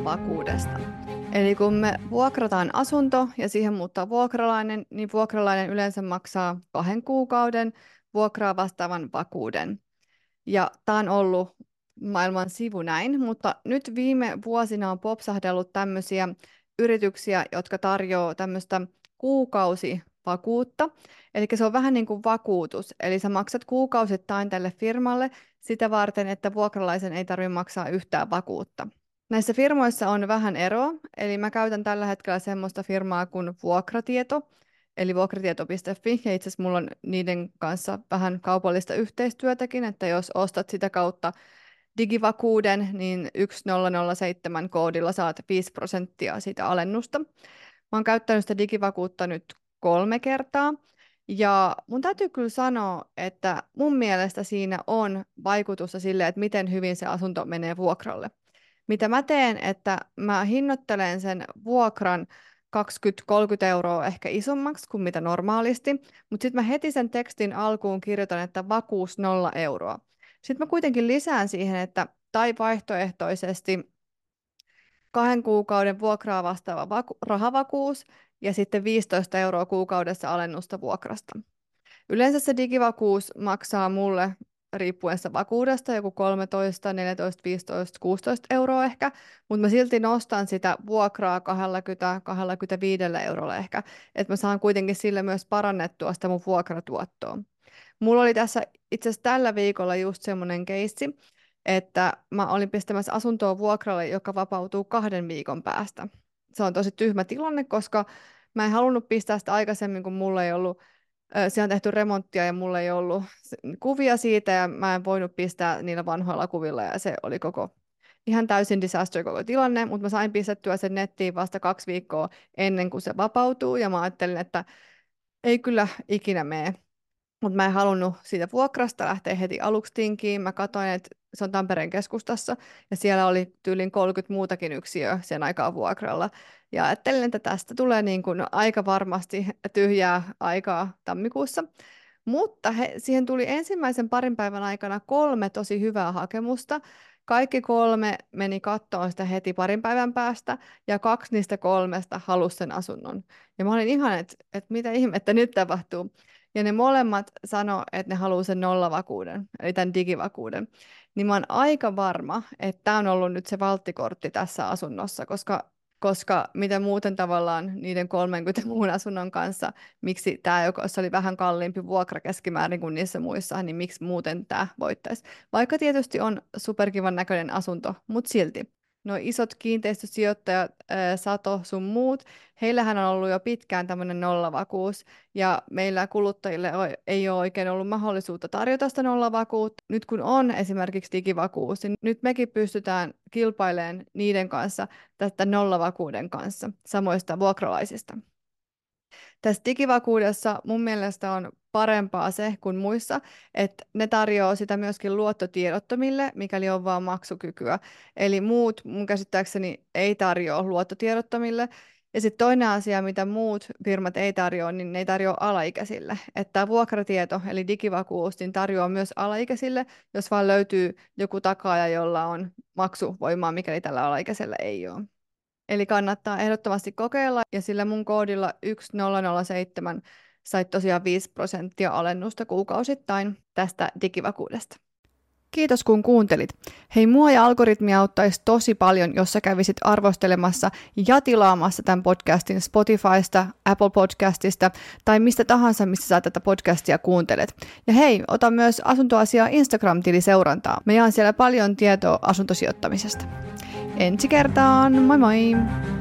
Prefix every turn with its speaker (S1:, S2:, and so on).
S1: nollavakuudesta. Eli kun me vuokrataan asunto ja siihen muuttaa vuokralainen, niin vuokralainen yleensä maksaa kahden kuukauden vuokraa vastaavan vakuuden. Ja tämä on ollut maailman sivu näin, mutta nyt viime vuosina on popsahdellut tämmöisiä yrityksiä, jotka tarjoaa tämmöistä kuukausivakuutta. Eli se on vähän niin kuin vakuutus, eli sä maksat kuukausittain tälle firmalle sitä varten, että vuokralaisen ei tarvitse maksaa yhtään vakuutta. Näissä firmoissa on vähän eroa, eli mä käytän tällä hetkellä semmoista firmaa kuin Vuokratieto, eli vuokratieto.fi, ja itse asiassa mulla on niiden kanssa vähän kaupallista yhteistyötäkin, että jos ostat sitä kautta digivakuuden, niin 1007 koodilla saat 5 prosenttia siitä alennusta. Mä oon käyttänyt sitä digivakuutta nyt kolme kertaa, ja mun täytyy kyllä sanoa, että mun mielestä siinä on vaikutusta sille, että miten hyvin se asunto menee vuokralle. Mitä mä teen, että mä hinnoittelen sen vuokran 20-30 euroa ehkä isommaksi kuin mitä normaalisti, mutta sitten mä heti sen tekstin alkuun kirjoitan, että vakuus 0 euroa. Sitten mä kuitenkin lisään siihen, että tai vaihtoehtoisesti kahden kuukauden vuokraa vastaava vaku- rahavakuus ja sitten 15 euroa kuukaudessa alennusta vuokrasta. Yleensä se digivakuus maksaa mulle riippuen vakuudesta joku 13, 14, 15, 16 euroa ehkä, mutta mä silti nostan sitä vuokraa 20, 25 eurolla ehkä, että mä saan kuitenkin sille myös parannettua sitä mun vuokratuottoa. Mulla oli tässä itse asiassa tällä viikolla just semmoinen keissi, että mä olin pistämässä asuntoa vuokralle, joka vapautuu kahden viikon päästä. Se on tosi tyhmä tilanne, koska mä en halunnut pistää sitä aikaisemmin, kun mulla ei ollut siellä on tehty remonttia ja mulla ei ollut kuvia siitä ja mä en voinut pistää niillä vanhoilla kuvilla ja se oli koko ihan täysin disaster koko tilanne, mutta mä sain pistettyä sen nettiin vasta kaksi viikkoa ennen kuin se vapautuu ja mä ajattelin, että ei kyllä ikinä mene. Mutta mä en halunnut siitä vuokrasta lähteä heti aluksi tinkiin. Mä katsoin, että se on Tampereen keskustassa ja siellä oli tyylin 30 muutakin yksiöä sen aikaa vuokralla. Ja ajattelin, että tästä tulee niin kuin aika varmasti tyhjää aikaa tammikuussa. Mutta he, siihen tuli ensimmäisen parin päivän aikana kolme tosi hyvää hakemusta. Kaikki kolme meni kattoon sitä heti parin päivän päästä, ja kaksi niistä kolmesta halusi sen asunnon. Ja mä olin ihan, että, että mitä ihmettä nyt tapahtuu. Ja ne molemmat sano, että ne haluaa sen nollavakuuden, eli tämän digivakuuden. Niin mä oon aika varma, että tämä on ollut nyt se valttikortti tässä asunnossa, koska koska mitä muuten tavallaan niiden 30 muun asunnon kanssa, miksi tämä, joka oli vähän kalliimpi vuokra keskimäärin kuin niissä muissa, niin miksi muuten tämä voittaisi. Vaikka tietysti on superkivan näköinen asunto, mutta silti nuo isot kiinteistösijoittajat, Sato sun muut, heillähän on ollut jo pitkään tämmöinen nollavakuus, ja meillä kuluttajille ei ole oikein ollut mahdollisuutta tarjota sitä nollavakuutta. Nyt kun on esimerkiksi digivakuus, niin nyt mekin pystytään kilpailemaan niiden kanssa tästä nollavakuuden kanssa, samoista vuokralaisista. Tässä digivakuudessa mun mielestä on parempaa se kuin muissa, että ne tarjoaa sitä myöskin luottotiedottomille, mikäli on vain maksukykyä. Eli muut mun käsittääkseni ei tarjoa luottotiedottomille. Ja sitten toinen asia, mitä muut firmat ei tarjoa, niin ne ei tarjoa alaikäisille. Että vuokratieto, eli digivakuus, niin tarjoaa myös alaikäisille, jos vaan löytyy joku takaaja, jolla on maksuvoimaa, mikäli tällä alaikäisellä ei ole. Eli kannattaa ehdottomasti kokeilla, ja sillä mun koodilla 1007 sait tosiaan 5 prosenttia alennusta kuukausittain tästä digivakuudesta. Kiitos kun kuuntelit. Hei, mua ja algoritmia auttaisi tosi paljon, jos sä kävisit arvostelemassa ja tilaamassa tämän podcastin Spotifysta, Apple Podcastista tai mistä tahansa, missä sä tätä podcastia kuuntelet. Ja hei, ota myös asuntoasiaa Instagram-tili seurantaa. Me jaan siellä paljon tietoa asuntosijoittamisesta. Ensi kertaan, moi moi!